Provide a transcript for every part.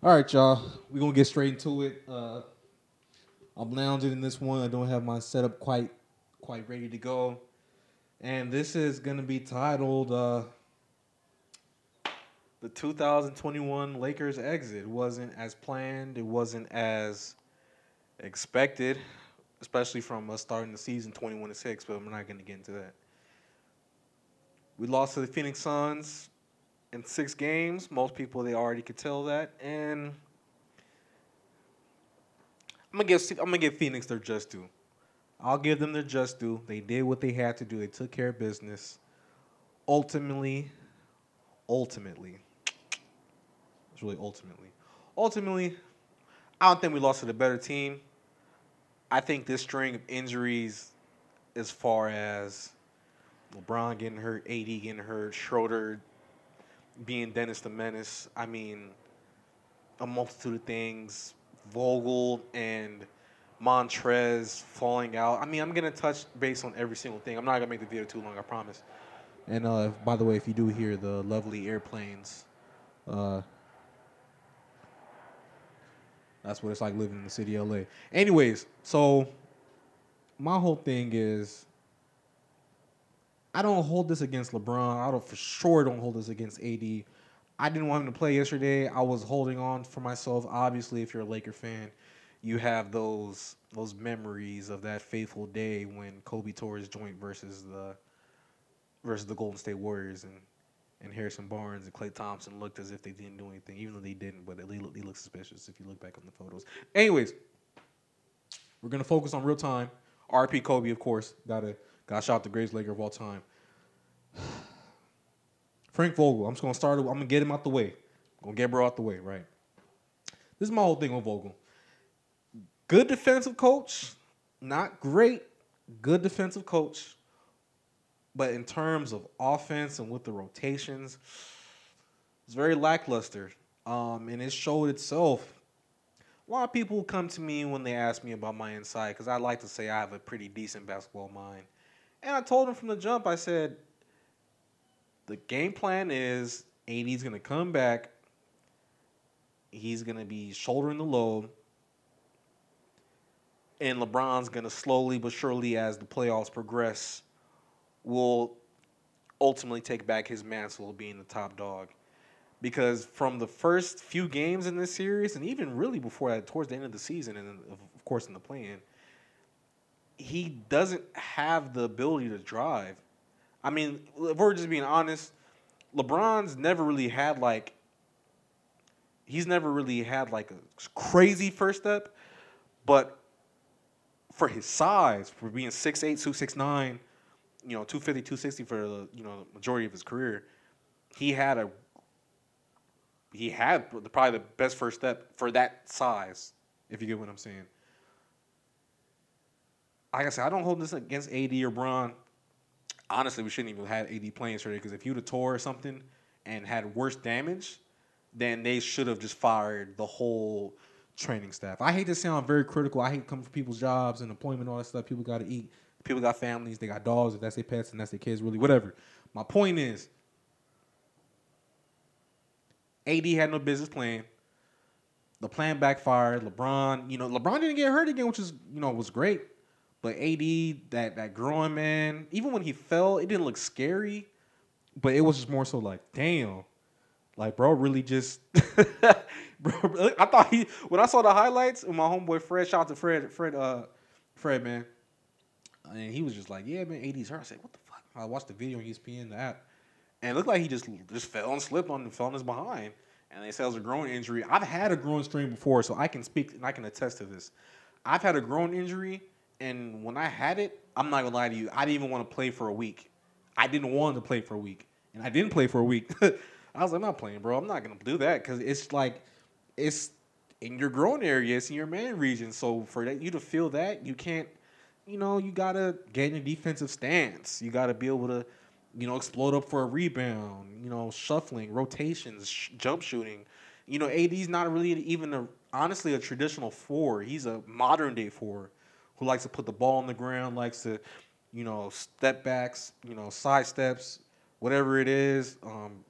All right, y'all. We're gonna get straight into it. Uh, I'm lounging in this one. I don't have my setup quite quite ready to go. And this is gonna be titled uh, The 2021 Lakers Exit. It wasn't as planned, it wasn't as expected, especially from us starting the season 21 to 6, but we're not gonna get into that. We lost to the Phoenix Suns in six games. Most people they already could tell that, and I'm gonna give I'm gonna give Phoenix their just due. I'll give them their just due. They did what they had to do. They took care of business. Ultimately, ultimately, it's really ultimately, ultimately, I don't think we lost to the better team. I think this string of injuries, as far as LeBron getting hurt, AD getting hurt, Schroeder being Dennis the Menace. I mean, a multitude of things. Vogel and Montrez falling out. I mean, I'm gonna touch base on every single thing. I'm not gonna make the video too long, I promise. And uh, by the way, if you do hear the lovely airplanes, uh, that's what it's like living in the city of LA. Anyways, so my whole thing is I don't hold this against LeBron. I don't for sure don't hold this against AD. I didn't want him to play yesterday. I was holding on for myself. Obviously, if you're a Laker fan, you have those those memories of that fateful day when Kobe tore his joint versus the versus the Golden State Warriors and and Harrison Barnes and Klay Thompson looked as if they didn't do anything, even though they didn't. But they look, they look suspicious if you look back on the photos. Anyways, we're gonna focus on real time. RP Kobe, of course. Gotta got shot the greatest Laker of all time. Frank Vogel. I'm just gonna start. I'm gonna get him out the way. I'm gonna get bro out the way, right? This is my whole thing on Vogel. Good defensive coach, not great. Good defensive coach, but in terms of offense and with the rotations, it's very lackluster. Um, and it showed itself. A lot of people come to me when they ask me about my insight because I like to say I have a pretty decent basketball mind. And I told him from the jump, I said, the game plan is AD's going to come back. He's going to be shouldering the load. And LeBron's going to slowly but surely, as the playoffs progress, will ultimately take back his mantle of being the top dog. Because from the first few games in this series, and even really before that, towards the end of the season, and of course in the play-in, he doesn't have the ability to drive. I mean, if we're just being honest, LeBron's never really had like he's never really had like a crazy first step, but for his size, for being 6'8", 269, you know, 250, 260 for the, you know, majority of his career, he had a he had probably the best first step for that size, if you get what I'm saying. Like I said, I don't hold this against AD or Bron honestly, we shouldn't even have had AD playing yesterday because if you'd have tore or something and had worse damage, then they should have just fired the whole training staff. I hate to sound very critical. I hate coming for people's jobs and employment, all that stuff. People got to eat. People got families. They got dogs. If that's their pets and that's their kids, really, whatever. My point is, AD had no business playing. The plan backfired. LeBron, you know, LeBron didn't get hurt again, which is, you know, was great. But AD, that that growing man, even when he fell, it didn't look scary, but it was just more so like, damn, like bro, really just, bro. I thought he when I saw the highlights with my homeboy Fred, shout out to Fred, Fred, uh, Fred man, and he was just like, yeah, man, AD's hurt. I said, what the fuck? I watched the video on ESPN, the app, and it looked like he just just fell and slipped on and fell on his behind. And they said it was a growing injury. I've had a growing strain before, so I can speak and I can attest to this. I've had a growing injury and when I had it, I'm not gonna lie to you, I didn't even want to play for a week. I didn't want to play for a week, and I didn't play for a week. I was like, I'm not playing, bro. I'm not gonna do that because it's like, it's in your growing area, it's in your man region. So for that, you to feel that, you can't, you know, you gotta get in a defensive stance. You gotta be able to, you know, explode up for a rebound. You know, shuffling, rotations, sh- jump shooting. You know, AD's not really even a honestly a traditional four. He's a modern day four who likes to put the ball on the ground, likes to, you know, step backs, you know, side steps, whatever it is. Um,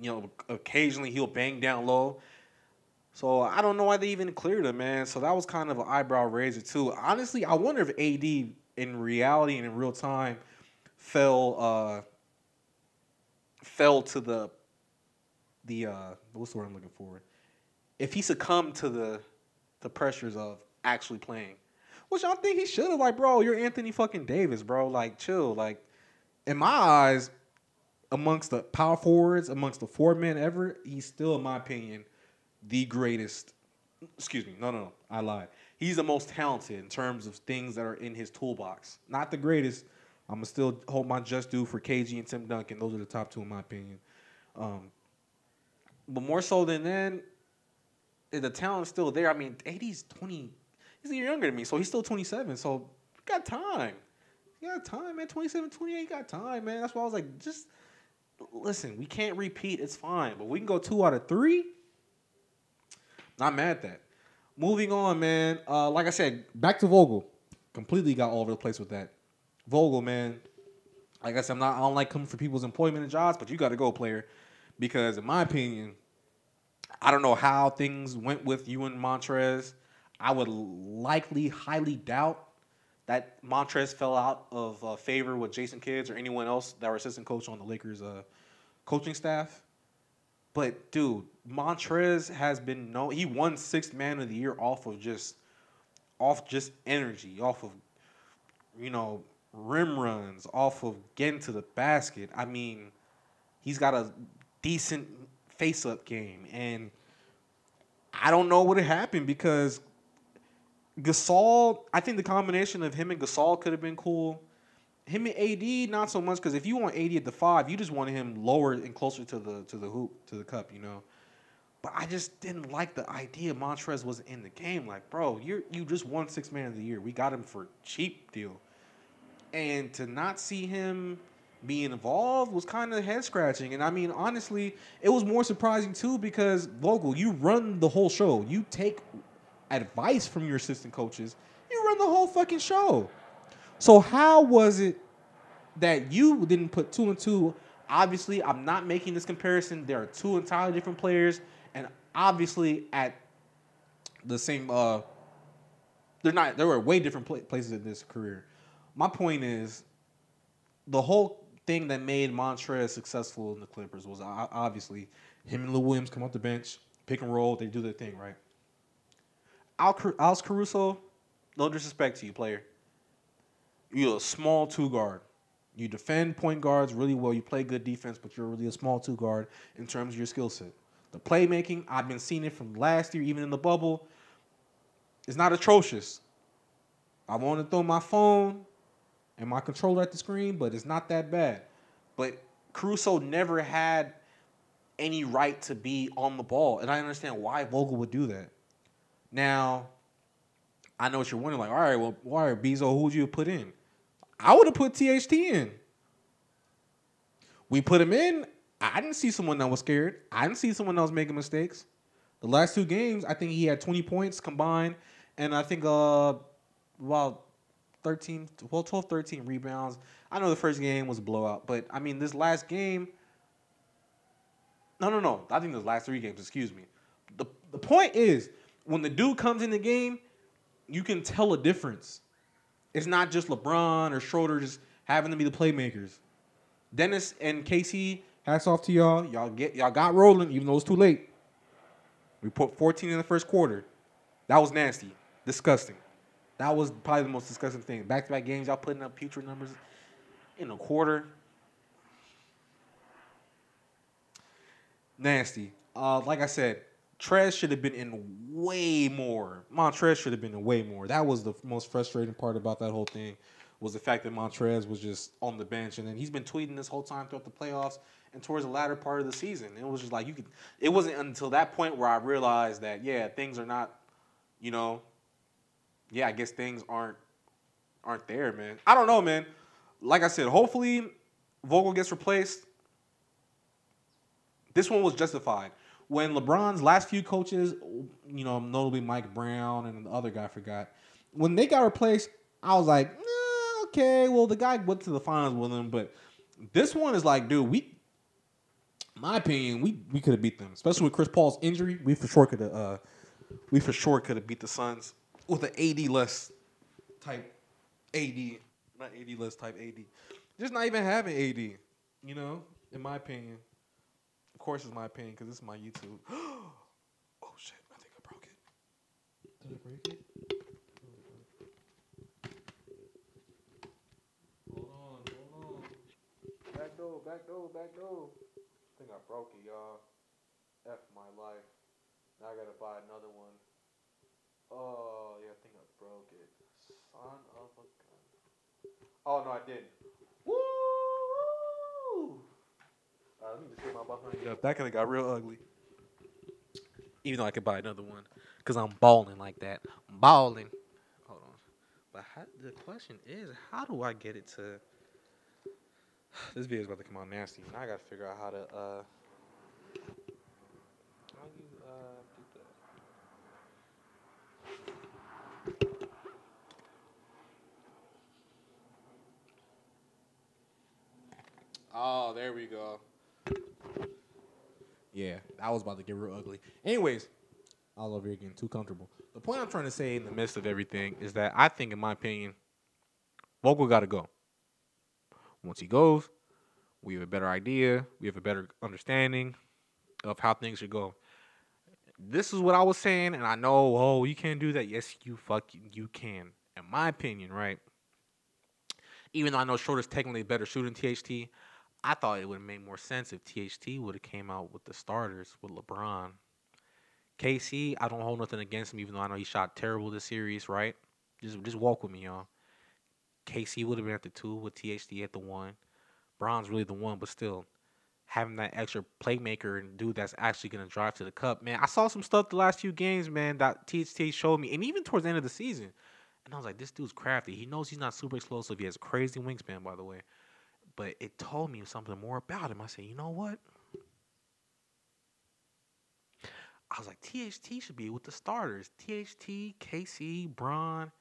you know, occasionally he'll bang down low. So I don't know why they even cleared him, man. So that was kind of an eyebrow raiser too. Honestly, I wonder if AD in reality and in real time fell uh fell to the the uh what's the word I'm looking for? If he succumbed to the the pressures of actually playing. Which I think he should have. Like, bro, you're Anthony fucking Davis, bro. Like, chill. Like, in my eyes, amongst the power forwards, amongst the four men ever, he's still, in my opinion, the greatest. Excuse me. No, no, no. I lied. He's the most talented in terms of things that are in his toolbox. Not the greatest. I'm gonna still hold my just due for KG and Tim Duncan. Those are the top two in my opinion. Um, but more so than then, the talent's still there. I mean, AD's 20. He's a year younger than me, so he's still 27. So got time. You got time, man. 27, 28, you got time, man. That's why I was like, just listen, we can't repeat. It's fine. But we can go two out of three. Not mad at that. Moving on, man. Uh, like I said, back to Vogel. Completely got all over the place with that. Vogel, man. Like I said, I'm not. I don't like coming for people's employment and jobs, but you got to go, player, because in my opinion, I don't know how things went with you and Montrez. I would likely, highly doubt that Montrez fell out of uh, favor with Jason Kidd or anyone else that were assistant coach on the Lakers uh, coaching staff. But dude, Montrez has been no. He won sixth man of the year off of just, off just energy, off of, you know, rim runs, off of getting to the basket. I mean, he's got a decent face up game, and I don't know what happened because Gasol. I think the combination of him and Gasol could have been cool. Him and AD, not so much because if you want AD at the five, you just wanted him lower and closer to the to the hoop to the cup, you know. But I just didn't like the idea Montrez wasn't in the game. Like, bro, you you just won six man of the year. We got him for cheap deal, and to not see him being involved was kind of head scratching. And I mean, honestly, it was more surprising too because Vogel, you run the whole show. You take advice from your assistant coaches. You run the whole fucking show. So how was it that you didn't put two and two? Obviously, I'm not making this comparison. There are two entirely different players, and obviously at the same. Uh, they're not. There were way different places in this career. My point is, the whole thing that made Montrez successful in the Clippers was obviously him and Lou Williams come off the bench, pick and roll, they do their thing, right? Al Alex Caruso, no disrespect to you, player. You're a small two guard. You defend point guards really well. You play good defense, but you're really a small two guard in terms of your skill set. The playmaking, I've been seeing it from last year, even in the bubble. It's not atrocious. I want to throw my phone and my controller at the screen, but it's not that bad. But Caruso never had any right to be on the ball, and I understand why Vogel would do that. Now, I know what you're wondering. Like, all right, well, why Bezo? Who would you put in? I would have put THT in. We put him in. I didn't see someone that was scared. I didn't see someone that was making mistakes. The last two games, I think he had 20 points combined, and I think uh, about 13, well, 12, 13 rebounds. I know the first game was a blowout, but I mean, this last game. No, no, no. I think those last three games, excuse me. The, the point is, when the dude comes in the game, you can tell a difference. It's not just LeBron or Schroeder just having to be the playmakers. Dennis and KC, hats off to y'all. Y'all get y'all got rolling, even though it's too late. We put 14 in the first quarter. That was nasty. Disgusting. That was probably the most disgusting thing. Back to back games, y'all putting up putrid numbers in a quarter. Nasty. Uh, like I said, Trez should have been in way more. Montrez should have been in way more. That was the most frustrating part about that whole thing was the fact that Montrez was just on the bench, and then he's been tweeting this whole time throughout the playoffs and towards the latter part of the season. It was just like you could. It wasn't until that point where I realized that yeah, things are not, you know, yeah, I guess things aren't aren't there, man. I don't know, man. Like I said, hopefully Vogel gets replaced. This one was justified. When LeBron's last few coaches, you know, notably Mike Brown and the other guy I forgot, when they got replaced, I was like, eh, okay, well the guy went to the finals with him, but this one is like, dude, we my opinion, we we could have beat them, especially with Chris Paul's injury. We for sure could have. Uh, we for sure could have beat the Suns with an AD less type AD, not AD less type AD. Just not even having AD, you know. In my opinion, course, it's my opinion because this is my YouTube. oh shit! I think I broke it. Did I break it? Hold on, hold on. Back door, back door, back door. I think I broke it, y'all. F my life. Now I gotta buy another one. Oh, yeah, I think I broke it. Son of a gun. Oh, no, I didn't. Woo! My behind up. That kind of got real ugly. Even though I could buy another one. Because I'm balling like that. I'm balling. Hold on. But how, the question is, how do I get it to... This video's about to come out nasty. Now I gotta figure out how to, uh... How you, uh? Oh, there we go. Yeah, I was about to get real ugly. Anyways, I over here getting too comfortable. The point I'm trying to say in the midst of everything is that I think, in my opinion, Vogel got to go. Once he goes, we have a better idea. We have a better understanding of how things should go. This is what I was saying, and I know, oh, you can't do that. Yes, you fucking you can. In my opinion, right? Even though I know Schroeder's technically a better shooter than THT, I thought it would have made more sense if THT would have came out with the starters with LeBron. KC, I don't hold nothing against him, even though I know he shot terrible this series, right? Just just walk with me, y'all. KC would have been at the two with THT at the one. Bron's really the one, but still, having that extra playmaker and dude that's actually gonna drive to the cup, man. I saw some stuff the last few games, man, that THT showed me, and even towards the end of the season. And I was like, this dude's crafty. He knows he's not super explosive. He has crazy wingspan, by the way. But it told me something more about him. I said, you know what? I was like, THT should be with the starters. THT, KC, Bron.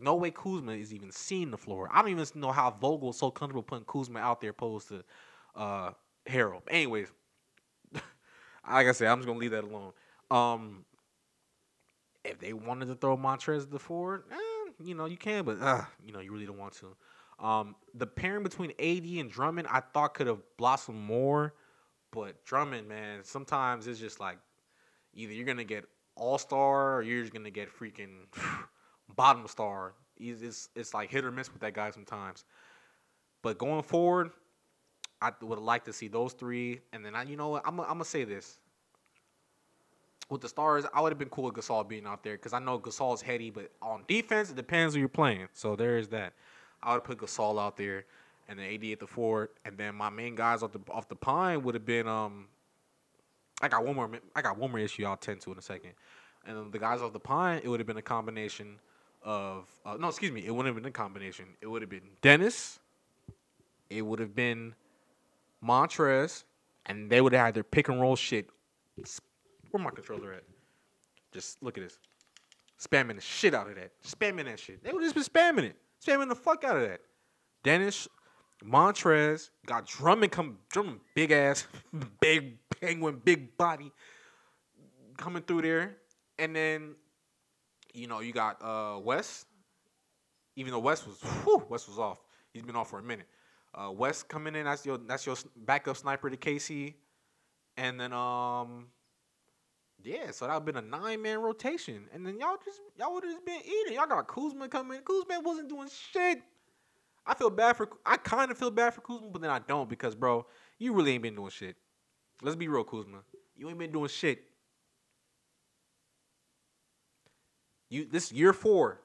No way Kuzma is even seeing the floor. I don't even know how Vogel is so comfortable putting Kuzma out there opposed to uh, Harrell. Anyways, like I said, I'm just gonna leave that alone. Um, if they wanted to throw Montrez the four, eh, you know, you can, but uh, you know, you really don't want to. Um, the pairing between AD and Drummond, I thought could have blossomed more, but Drummond, man, sometimes it's just like either you're gonna get all star or you're just gonna get freaking bottom star. He's, it's it's like hit or miss with that guy sometimes. But going forward, I would like to see those three, and then I, you know what, I'm I'm gonna say this. With the stars, I would have been cool with Gasol being out there because I know Gasol's heady, but on defense, it depends who you're playing. So there is that. I would put Gasol out there, and then AD at the four, and then my main guys off the off the pine would have been um. I got one more. I got one more issue. I'll tend to in a second, and then the guys off the pine, it would have been a combination of uh, no, excuse me, it wouldn't have been a combination. It would have been Dennis. It would have been Montrez, and they would have had their pick and roll shit. Where my controller at? Just look at this. Spamming the shit out of that. Spamming that shit. They would have just been spamming it. Spamming the fuck out of that. Dennis, Montrez, got Drummond come Drummond big ass, big penguin, big body coming through there. And then, you know, you got uh West. Even though West was whew, West was off. He's been off for a minute. Uh West coming in, that's your that's your backup sniper to KC. And then um yeah, so that would have been a nine man rotation. And then y'all just y'all would have just been eating. Y'all got Kuzma coming. Kuzma wasn't doing shit. I feel bad for I kind of feel bad for Kuzma, but then I don't because bro, you really ain't been doing shit. Let's be real, Kuzma. You ain't been doing shit. You this year four.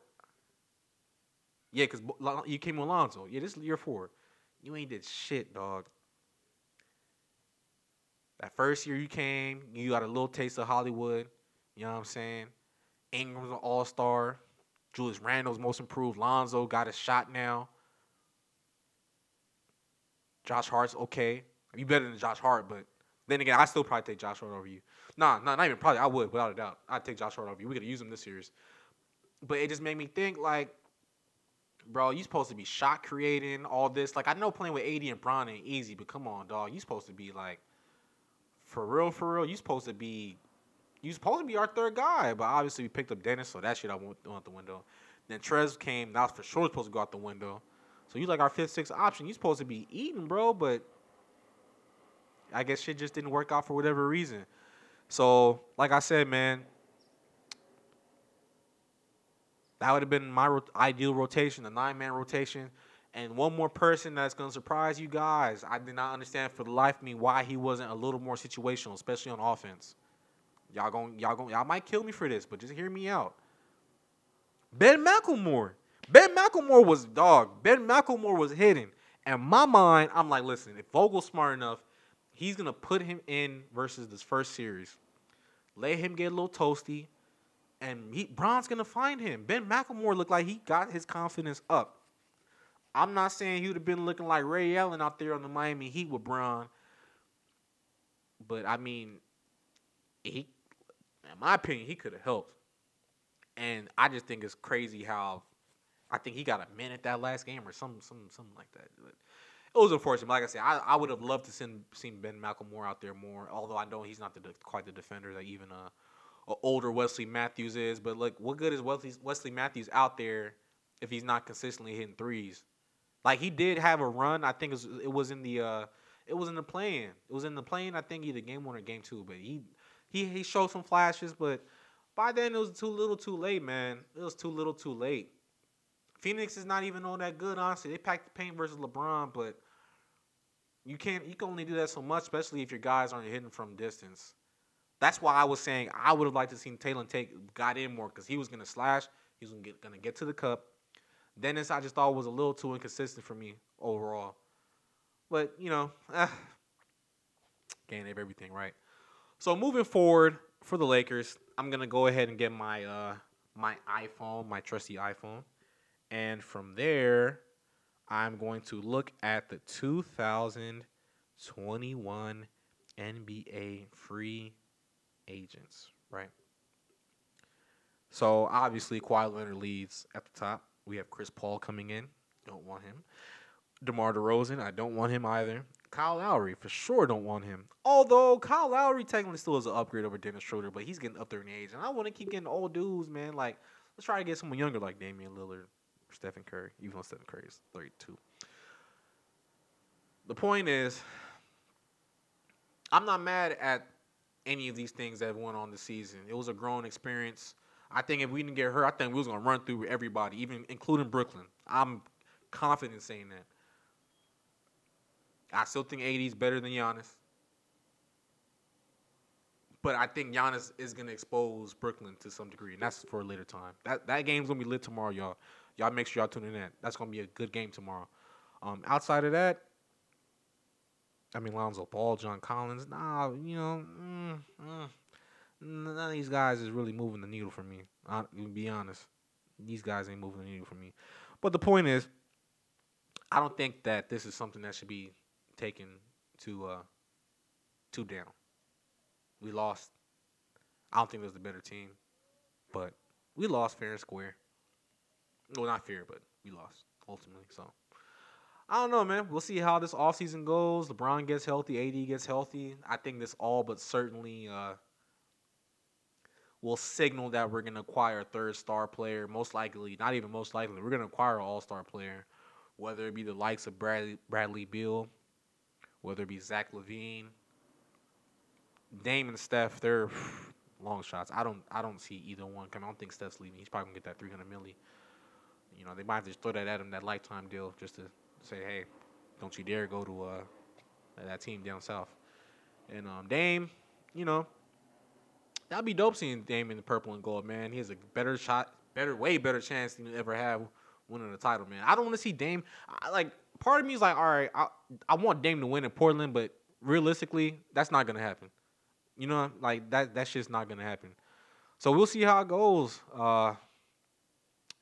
Yeah, cause you came with Lonzo. Yeah, this year four. You ain't did shit, dog. That first year you came, you got a little taste of Hollywood. You know what I'm saying? Ingram's an all star. Julius Randle's most improved. Lonzo got a shot now. Josh Hart's okay. You better than Josh Hart, but then again, I still probably take Josh Hart over you. Nah, nah, not even probably. I would, without a doubt. I'd take Josh Hart over you. We could use him this series. But it just made me think like, bro, you supposed to be shot creating all this. Like I know playing with AD and Bron ain't easy, but come on, dog. You supposed to be like for real, for real. You supposed to be you supposed to be our third guy, but obviously we picked up Dennis, so that shit I went out the window. Then Trez came, was for sure supposed to go out the window. So you like our fifth, sixth option. You supposed to be eating, bro, but I guess shit just didn't work out for whatever reason. So, like I said, man, that would have been my ideal rotation, the nine man rotation. And one more person that's gonna surprise you guys. I did not understand for the life of me why he wasn't a little more situational, especially on offense. Y'all going y'all going y'all might kill me for this, but just hear me out. Ben McLemore. Ben McLemore was dog. Ben McLemore was hidden. And my mind, I'm like, listen, if Vogel's smart enough, he's gonna put him in versus this first series. Let him get a little toasty, and he, Bron's gonna find him. Ben McLemore looked like he got his confidence up. I'm not saying he would have been looking like Ray Allen out there on the Miami Heat with Bron, but I mean, he, in my opinion, he could have helped. And I just think it's crazy how I think he got a minute that last game or some some something like that. But it was unfortunate. Like I said, I, I would have loved to send seen Ben McLemore out there more. Although I know he's not the quite the defender that even a, a older Wesley Matthews is. But like, what good is Wesley Wesley Matthews out there if he's not consistently hitting threes? Like he did have a run. I think it was, it was in the uh, it was in the play-in. It was in the play-in. I think either game one or game two. But he he he showed some flashes, but by then it was too little, too late, man. It was too little, too late. Phoenix is not even all that good, honestly. They packed the paint versus LeBron, but you can't. You can only do that so much, especially if your guys aren't hitting from distance. That's why I was saying I would have liked to seen Taylor take got in more because he was gonna slash. He was gonna get, gonna get to the cup. Dennis, I just thought was a little too inconsistent for me overall. But you know, eh, can't have everything right. So moving forward for the Lakers, I'm gonna go ahead and get my uh my iPhone, my trusty iPhone, and from there, I'm going to look at the 2021 NBA free agents, right? So obviously, Kawhi Leonard leads at the top. We have Chris Paul coming in. Don't want him. DeMar DeRozan, I don't want him either. Kyle Lowry, for sure don't want him. Although Kyle Lowry technically still is an upgrade over Dennis Schroeder, but he's getting up there in age. And I want to keep getting old dudes, man. Like, let's try to get someone younger like Damian Lillard or Stephen Curry, even though Stephen Curry is 32. The point is, I'm not mad at any of these things that went on this season. It was a growing experience. I think if we didn't get hurt, I think we was gonna run through everybody, even including Brooklyn. I'm confident in saying that. I still think AD is better than Giannis. But I think Giannis is gonna expose Brooklyn to some degree, and that's for a later time. That that game's gonna be lit tomorrow, y'all. Y'all make sure y'all tune in. That that's gonna be a good game tomorrow. Um, outside of that, I mean Lonzo Ball, John Collins. Nah, you know, mm, mm, none of these guys is really moving the needle for me. I'll be honest, these guys ain't moving the needle for me. But the point is, I don't think that this is something that should be taken to uh, two down. We lost. I don't think it was the better team, but we lost fair and square. Well, not fair, but we lost ultimately. So I don't know, man. We'll see how this offseason goes. LeBron gets healthy, AD gets healthy. I think this all but certainly uh, will signal that we're gonna acquire a third star player. Most likely, not even most likely, we're gonna acquire an all star player, whether it be the likes of Bradley Bradley Beal, whether it be Zach LaVine, Dame and Steph, they're long shots. I don't I don't see either one coming. I don't think Steph's leaving. He's probably gonna get that 300 milli. You know, they might to just throw that at him, that lifetime deal, just to say, hey, don't you dare go to uh, that team down south. And um, Dame, you know, that'd be dope seeing Dame in the purple and gold, man. He has a better shot, better, way better chance than you ever have winning the title, man. I don't want to see Dame. I, like, part of me is like, all right, I, I want Dame to win in Portland, but realistically, that's not gonna happen. You know, like that that shit's not gonna happen. So we'll see how it goes. Uh,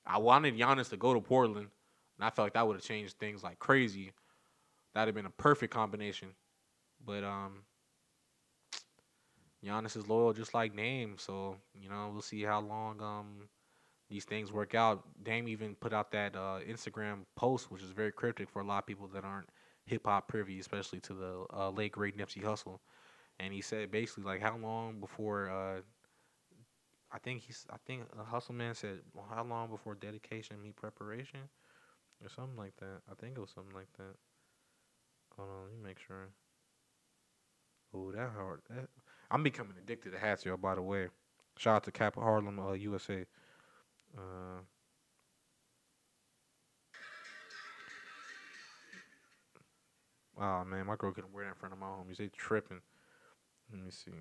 I wanted Giannis to go to Portland, and I felt like that would have changed things like crazy. That'd have been a perfect combination. But um, Giannis is loyal just like Dame, so you know we'll see how long um these things work out. Dame even put out that uh, Instagram post, which is very cryptic for a lot of people that aren't hip hop privy, especially to the uh, late great Nipsey Hussle. And he said basically like how long before uh, I think he's I think Hustle Man said well, how long before dedication meet preparation or something like that. I think it was something like that. Hold on, let me make sure. Oh, that hard. That, I'm becoming addicted to hats, y'all. By the way, shout out to Cap Harlem, uh, USA. Uh, oh man, my girl couldn't wear that in front of my homies. They tripping. Let me see.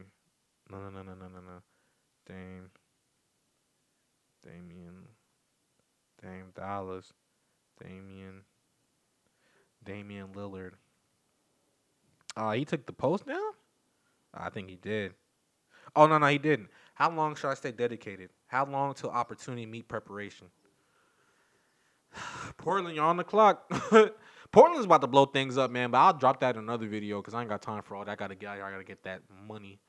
No, no, no, no, no, no, no. Dame. Damian. Dame Dallas. Damian. Damian Lillard. Uh, he took the post down? I think he did. Oh no, no, he didn't. How long should I stay dedicated? How long till opportunity meet preparation? Portland, you're on the clock. Portland's about to blow things up, man. But I'll drop that in another video because I ain't got time for all that. I gotta get I gotta get that money,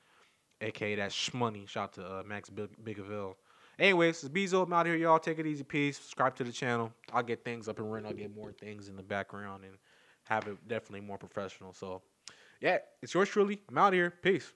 aka that shmoney. Shout out to uh, Max Big- Bigaville. Anyways, it's Bezo. I'm out here, y'all. Take it easy, peace. Subscribe to the channel. I'll get things up and running. I'll get more things in the background and have it definitely more professional. So, yeah, it's yours truly. I'm out here. Peace.